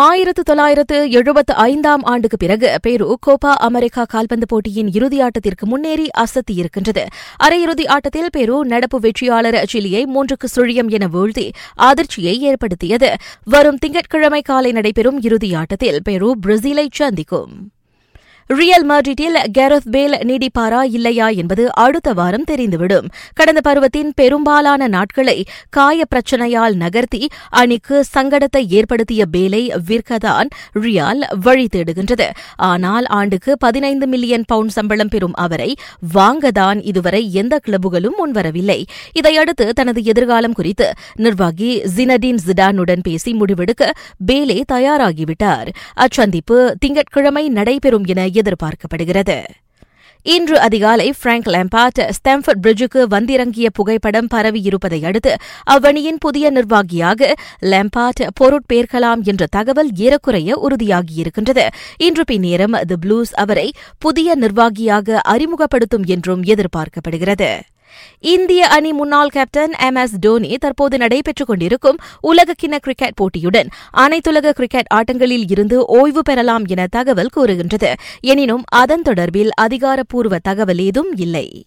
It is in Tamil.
ஆயிரத்து தொள்ளாயிரத்து எழுபத்து ஐந்தாம் ஆண்டுக்கு பிறகு பெரு கோபா அமெரிக்கா கால்பந்து போட்டியின் இறுதியாட்டத்திற்கு முன்னேறி அசத்தியிருக்கின்றது அரையிறுதி ஆட்டத்தில் பெரு நடப்பு வெற்றியாளர் சிலியை மூன்றுக்கு சுழியம் என வீழ்த்தி அதிர்ச்சியை ஏற்படுத்தியது. வரும் திங்கட்கிழமை காலை நடைபெறும் இறுதியாட்டத்தில் பெரு பிரேசிலை சந்திக்கும். ரியல் மாட்ரிட்டில் கேரத் பேல் நீடிப்பாரா இல்லையா என்பது அடுத்த வாரம் தெரிந்துவிடும். கடந்த பருவத்தின் பெரும்பாலான நாட்களை காய பிரச்சனையால் நகர்த்தி அணிக்கு சங்கடத்தை ஏற்படுத்திய பேலை விற்கத்தான் ரியால் வழி தேடுகின்றது. ஆனால் ஆண்டுக்கு பதினைந்து மில்லியன் பவுண்ட் சம்பளம் பெறும் அவரை வாங்கதான் இதுவரை எந்த கிளப்புகளும் முன்வரவில்லை. இதையடுத்து தனது எதிர்காலம் குறித்து நிர்வாகி ஜினடின் ஜிடானுடன் பேசி முடிவெடுக்க பேலே தயாராகிவிட்டார். அச்சந்திப்பு திங்கட்கிழமை நடைபெறும் என எதிர்பார்க்கப்படுகிறது. இன்று அதிகாலை பிராங்க் லெம்பாட் ஸ்டாம்ஃபர்ட் பிரிட்ஜுக்கு வந்திறங்கிய புகைப்படம் பரவியிருப்பதை அடுத்து அவ்வணியின் புதிய நிர்வாகியாக லெம்பாட் பொருட்பேர்க்கலாம் என்ற தகவல் ஏறக்குறைய உறுதியாகியிருக்கின்றது. இன்று பின்னேரம் தி ப்ளூஸ் அவரை புதிய நிர்வாகியாக அறிமுகப்படுத்தும் என்றும் எதிர்பார்க்கப்படுகிறது. இந்திய அணி முன்னாள் கேப்டன் எம் எஸ் டோனி தற்போது நடைபெற்றுக் கொண்டிருக்கும் உலகக்கிண கிரிக்கெட் போட்டியுடன் அனைத்துலக கிரிக்கெட் ஆட்டங்களில் இருந்து ஓய்வு பெறலாம் என தகவல் கூறுகின்றது. எனினும் அதன் தொடர்பில் அதிகாரப்பூர்வ தகவல் ஏதும் இல்லை.